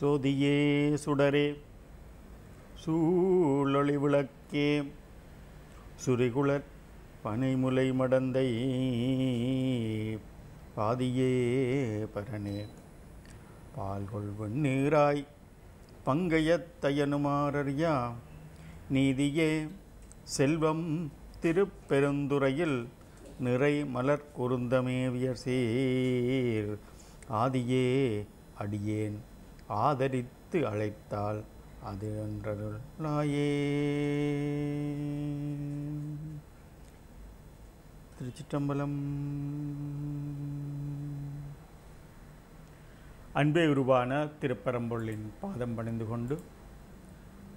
சோதியே சுடரே சூழொளி விளக்கே. சுரிகுளர் பனைமுலை மடந்தை பாதியே பரனே பால்கொள் வெண்ணீராய் பங்கையத்தயனுமாரறியா நீதியே செல்வம் திருப்பெருந்துறையில் நிறை மலர் குருந்தமேவியர் சீர். ஆதியே அடியேன். ஆதரித்து அழைத்தால் அது என்றருளாயே திருச்சிற்றம்பலம். அன்பே உருவான திருப்பரம்பொருளின் பாதம் பணிந்து கொண்டு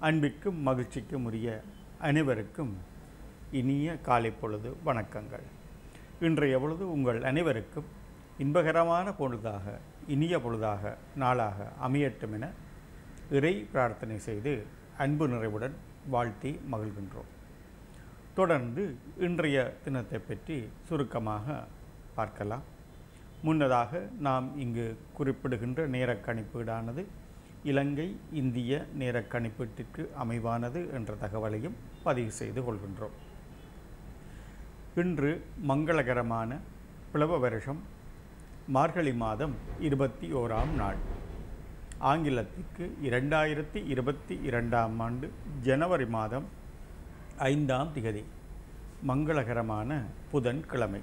அன்பிற்கும் மகிழ்ச்சிக்கும் உரிய அனைவருக்கும் இனிய காலை பொழுது வணக்கங்கள். இன்றைய பொழுது உங்கள் அனைவருக்கும் இன்பகரமான பொழுதாக இனிய பொழுதாக நாளாக அமையட்டும் என இறை பிரார்த்தனை செய்து அன்பு நிறைவுடன் வாழ்த்தி மகிழ்கின்றோம். தொடர்ந்து இன்றைய தினத்தை பற்றி சுருக்கமாக பார்க்கலாம். முன்னதாக நாம் இங்கு குறிப்பிடுகின்ற நேரக்கணிப்பீடானது இலங்கை இந்திய நேரக்கணிப்பீட்டிற்கு அமைவானது என்ற தகவலையும் பதிவு செய்து கொள்கின்றோம். இன்று மங்களகரமான பிளவ வருஷம் மார்கழி மாதம் இருபத்தி ஓராம் நாள். ஆங்கிலத்திற்கு இரண்டாயிரத்தி இருபத்தி இரண்டாம் ஆண்டு ஜனவரி மாதம் ஐந்தாம் திகதி மங்களகரமான புதன்கிழமை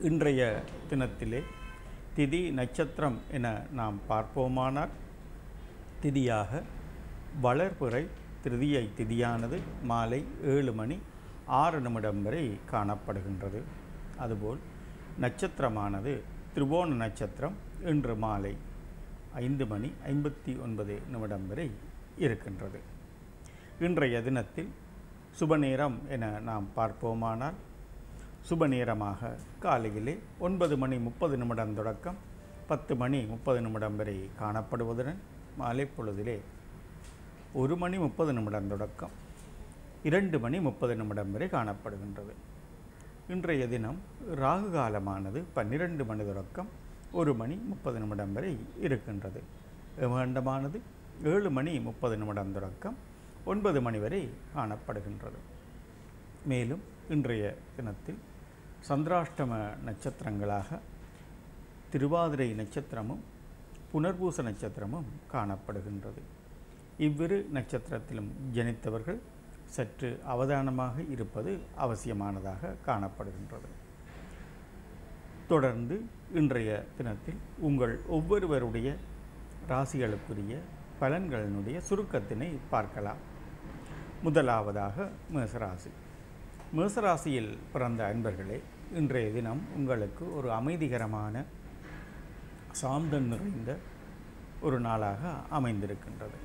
இன்றைய தினத்திலே திதி நட்சத்திரம் என நாம் பார்ப்போமானால் திதியாக வளர்புறை திருதியை திதியானது மாலை ஏழு மணி ஆறு நிமிடம் வரை காணப்படுகின்றது. அதுபோல் நட்சத்திரமானது திருவோண நட்சத்திரம் இன்று மாலை ஐந்து மணி ஐம்பத்தி ஒன்பது நிமிடம் வரை இருக்கின்றது. இன்றைய தினத்தில் சுப நேரம் என நாம் பார்ப்போமானால் சுப நேரமாக காலையிலே ஒன்பது மணி முப்பது நிமிடம் தொடக்கம் பத்து மணி முப்பது நிமிடம் வரை காணப்படுவதுடன் மாலை பொழுதிலே ஒரு மணி முப்பது நிமிடம் தொடக்கம் இரண்டு மணி முப்பது நிமிடம் வரை காணப்படுகின்றது. இன்றைய தினம் ராகு காலமானது பன்னிரண்டு மணி தொடக்கம் ஒரு மணி முப்பது நிமிடம் வரை இருக்கின்றது. யமகண்டமானது ஏழு மணி முப்பது நிமிடம் தொடக்கம் ஒன்பது மணி வரை காணப்படுகின்றது. மேலும் இன்றைய தினத்தில் சந்திராஷ்டம நட்சத்திரங்களாக திருவாதிரை நட்சத்திரமும் புனர்பூச நட்சத்திரமும் காணப்படுகின்றது. இவ்விரு நட்சத்திரத்திலும் ஜனித்தவர்கள் சற்று அவதானமாக இருப்பது அவசியமானதாக காணப்படுகின்றது. தொடர்ந்து இன்றைய தினத்தில் உங்கள் ஒவ்வொருவருடைய ராசிகளுக்குரிய பலன்களினுடைய சுருக்கத்தினை பார்க்கலாம். முதலாவதாக மேசராசி. மேசராசியில் பிறந்த அன்பர்களே இன்றைய தினம் உங்களுக்கு ஒரு அமைதிகரமான சாந்தம் நிறைந்த ஒரு நாளாக அமைந்திருக்கின்றது.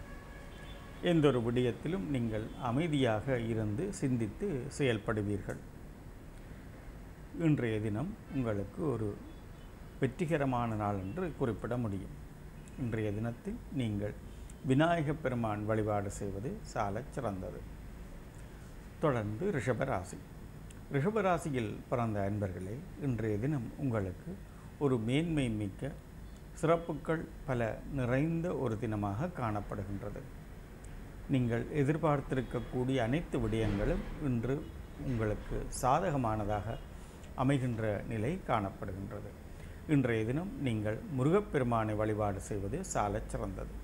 எந்த ஒரு விடயத்திலும் நீங்கள் அமைதியாக இருந்து சிந்தித்து செயல்படுவீர்கள். இன்றைய தினம் உங்களுக்கு ஒரு வெற்றிகரமான நாள் என்று குறிப்பிட முடியும். இன்றைய தினத்தில் நீங்கள் விநாயகப் பெருமான் வழிபாடு செய்வது சாலச் சிறந்தது. தொடர்ந்து ரிஷபராசி. ரிஷபராசியில் பிறந்த அன்பர்களே இன்றைய தினம் உங்களுக்கு ஒரு மேன்மை மிக்க சிறப்புகள் பல நிறைந்த ஒரு தினமாக காணப்படுகின்றது. நீங்கள் எதிர்பார்த்திருக்கக்கூடிய அனைத்து விடயங்களும் இன்று உங்களுக்கு சாதகமானதாக அமைகின்ற நிலை காணப்படுகின்றது. இன்றைய தினம் நீங்கள் முருகப்பெருமானை வழிபாடு செய்வது சாலச் சிறந்தது.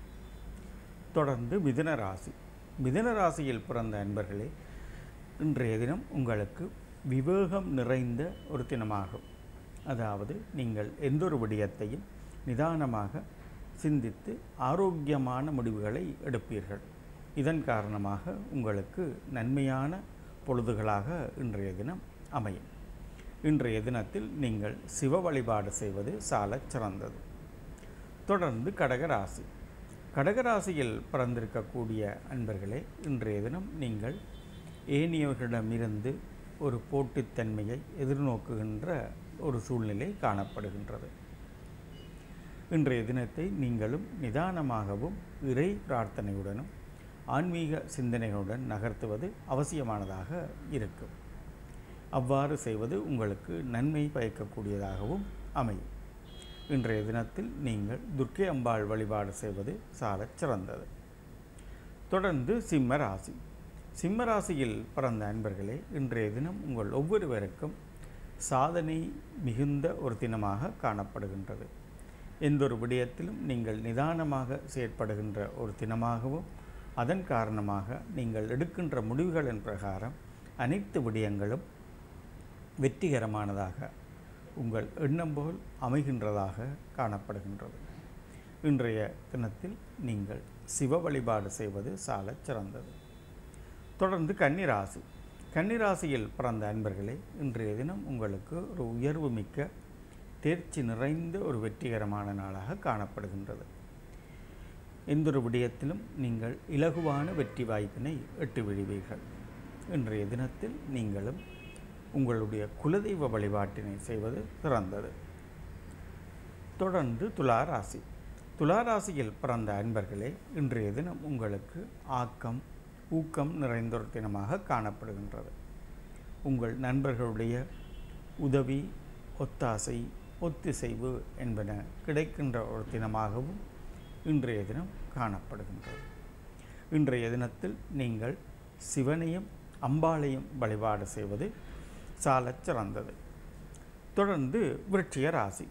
தொடர்ந்து மிதுன ராசி. மிதுன ராசியில் பிறந்த அன்பர்களே இன்றைய தினம் உங்களுக்கு விவேகம் நிறைந்த ஒரு தினமாகும். அதாவது நீங்கள் எந்த ஒரு விடயத்தையும் நிதானமாக சிந்தித்து ஆரோக்கியமான முடிவுகளை எடுப்பீர்கள். இதன் காரணமாக உங்களுக்கு நன்மையான பொழுதுகளாக இன்றைய தினம் அமையும். இன்றைய தினத்தில் நீங்கள் சிவ வழிபாடு செய்வது சாலச் சிறந்தது. தொடர்ந்து கடகராசி. கடகராசியில் பிறந்திருக்கக்கூடிய அன்பர்களே இன்றைய தினம் நீங்கள் ஏனியவர்களிடமிருந்து ஒரு போட்டித்தன்மையை எதிர்நோக்குகின்ற ஒரு சூழ்நிலை காணப்படுகின்றது. இன்றைய தினத்தை நீங்களும் நிதானமாகவும் இறை பிரார்த்தனையுடனும் ஆன்மீக சிந்தனைகளுடன் நகர்த்துவது அவசியமானதாக இருக்கும். அவ்வாறு செய்வது உங்களுக்கு நன்மை பயக்கக்கூடியதாகவும் அமையும். இன்றைய தினத்தில் நீங்கள் துர்க்கை அம்பாள் வழிபாடு செய்வது சாலச் சிறந்தது. தொடர்ந்து சிம்ம ராசி. சிம்ம ராசியில் பிறந்த அன்பர்களே இன்றைய தினம் உங்கள் ஒவ்வொருவருக்கும் சாதனை மிகுந்த ஒரு தினமாக காணப்படுகின்றது. எந்த ஒரு விடயத்திலும் நீங்கள் நிதானமாக செயற்படுகின்ற ஒரு தினமாகவும் அதன் காரணமாக நீங்கள் எடுக்கின்ற முடிவுகளின் பிரகாரம் அனைத்து விடயங்களும் வெற்றிகரமானதாக உங்கள் எண்ணம் போல் அமைகின்றதாக காணப்படுகின்றது. இன்றைய தினத்தில் நீங்கள் சிவ வழிபாடு செய்வது சாலச் சிறந்தது. தொடர்ந்து கன்னிராசி. கன்னிராசியில் பிறந்த அன்பர்களே இன்றைய தினம் உங்களுக்கு ஒரு உயர்வு மிக்க தேர்ச்சி நிறைந்த ஒரு வெற்றிகரமான நாளாக காணப்படுகின்றது. எந்தொரு விடயத்திலும் நீங்கள் இலகுவான வெற்றி வாய்ப்பினை எட்டு விடுவீர்கள் இன்றைய தினத்தில் நீங்களும் உங்களுடைய குலதெய்வ வழிபாட்டினை செய்வது சிறந்தது. தொடர்ந்து துளாராசி. துளாராசியில் பிறந்த அன்பர்களே இன்றைய தினம் உங்களுக்கு ஆக்கம் ஊக்கம் நிறைந்த ஒரு தினமாக காணப்படுகின்றது. உங்கள் நண்பர்களுடைய உதவி ஒத்தாசை ஒத்திசைவு என்பன கிடைக்கின்ற ஒரு தினமாகவும் இன்றைய தினம் காணப்படுகின்றது. இன்றைய தினத்தில் நீங்கள் சிவனையும் அம்பாளையும் வழிபாடு செய்வது சாலச் சிறந்தது. தொடர்ந்து விருட்சிய ராசி.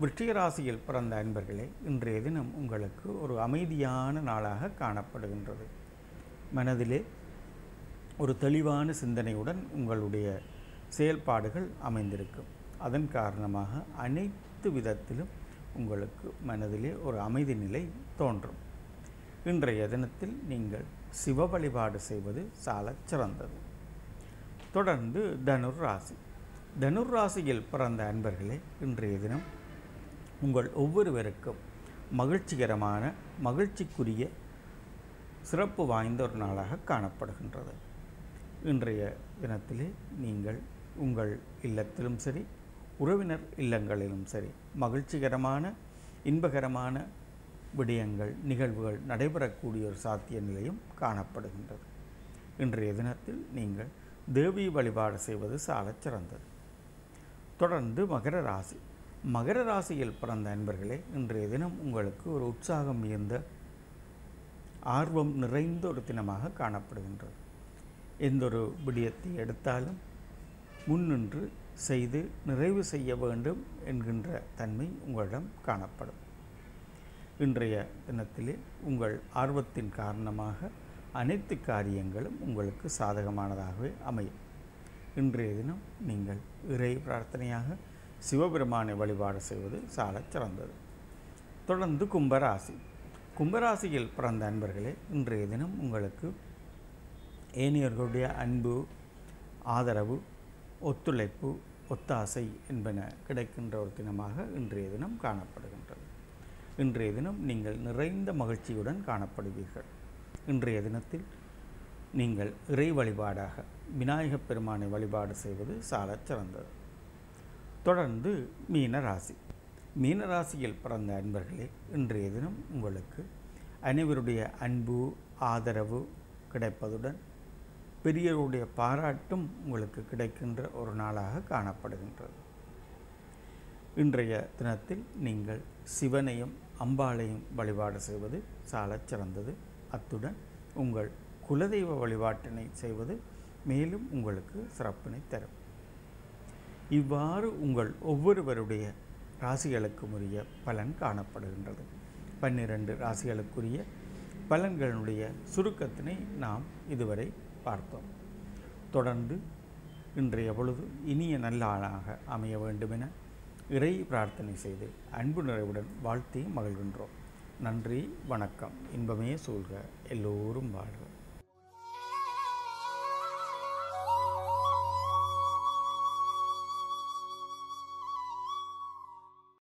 விருட்சிக ராசியில் பிறந்த அன்பர்களே இன்றைய தினம் உங்களுக்கு ஒரு அமைதியான நாளாக காணப்படுகின்றது. மனதிலே ஒரு தெளிவான சிந்தனையுடன் உங்களுடைய செயல்பாடுகள் அமைந்திருக்கும். அதன் காரணமாக அனைத்து விதத்திலும் உங்களுக்கு மனதிலே ஒரு அமைதி நிலை தோன்றும். இன்றைய தினத்தில் நீங்கள் சிவ வழிபாடு செய்வது சால சிறந்தது. தொடர்ந்து தனுர் ராசி. தனுர் ராசியில் பிறந்த அன்பர்களே இன்றைய தினம் உங்கள் ஒவ்வொருவருக்கும் மகிழ்ச்சிகரமான மகிழ்ச்சிக்குரிய சிறப்பு வாய்ந்த ஒரு நாளாக காணப்படுகின்றது. இன்றைய தினத்திலே நீங்கள் உங்கள் இல்லத்திலும் சரி உறவினர் இல்லங்களிலும் சரி மகிழ்ச்சிகரமான இன்பகரமான விடயங்கள் நிகழ்வுகள் நடைபெறக்கூடிய ஒரு சாத்திய நிலையும் காணப்படுகின்றது. இன்றைய தினத்தில் நீங்கள் தேவி வழிபாடு செய்வது சாலச் சிறந்தது. தொடர்ந்து மகர ராசி. மகர ராசியில் பிறந்த அன்பர்களே இன்றைய தினம் உங்களுக்கு ஒரு உற்சாகம் மிகுந்த ஆர்வம் நிறைந்த ஒரு தினமாக காணப்படுகின்றது. எந்த ஒரு விடயத்தை எடுத்தாலும் முன்னின்று செய்து நிறைவு செய்ய வேண்டும் என்கின்ற தன்மை உங்களிடம் காணப்படும். இன்றைய தினத்திலே உங்கள் ஆர்வத்தின் காரணமாக அனைத்து காரியங்களும் உங்களுக்கு சாதகமானதாகவே அமையும். இன்றைய தினம் நீங்கள் இறை பிரார்த்தனையாக சிவபெருமானை வழிபாடு செய்வது சால சிறந்தது. தொடர்ந்து கும்பராசி. கும்பராசியில் பிறந்த அன்பர்களே இன்றைய தினம் உங்களுக்கு ஏனையர்களுடைய அன்பு ஆதரவு ஒத்துழைப்பு ஒத்தாசை என்பன கிடைக்கின்ற ஒரு தினமாக இன்றைய தினம் காணப்படுகின்றது. இன்றைய தினம் நீங்கள் நிறைந்த மகிழ்ச்சியுடன் காணப்படுவீர்கள். இன்றைய தினத்தில் நீங்கள் இறை வழிபாடாக விநாயகப் பெருமானை வழிபாடு செய்வது சாலச் சிறந்தது. தொடர்ந்து மீன ராசி மீன ராசியில் பிறந்த அன்பர்களே இன்றைய தினம் உங்களுக்கு அனைவருடைய அன்பு ஆதரவு கிடைப்பதுடன் பெரியவருடைய பாராட்டும் உங்களுக்கு கிடைக்கின்ற ஒரு நாளாக காணப்படுகின்றது. இன்றைய தினத்தில் நீங்கள் சிவனையும் அம்பாளையும் வழிபாடு செய்வது சாலச் சிறந்தது. அத்துடன் உங்கள் குலதெய்வ வழிபாட்டினை செய்வது மேலும் உங்களுக்கு சிறப்பினை தரும். இவ்வாறு உங்கள் ஒவ்வொருவருடைய ராசிகளுக்கும் உரிய பலன் காணப்படுகின்றது. பன்னிரண்டு ராசிகளுக்குரிய பலன்களுடைய சுருக்கத்தினை நாம் இதுவரை பார்த்தோம். தொடர்ந்து இன்றைய பொழுது இனிய நல்ல ஆளாக அமைய வேண்டுமென இறை பிரார்த்தனை செய்து அன்பு நிறைவுடன் வாழ்த்தி மகிழ்கின்றோம். நன்றி வணக்கம். இன்பமே சூழ்க. எல்லோரும் வாழ்க.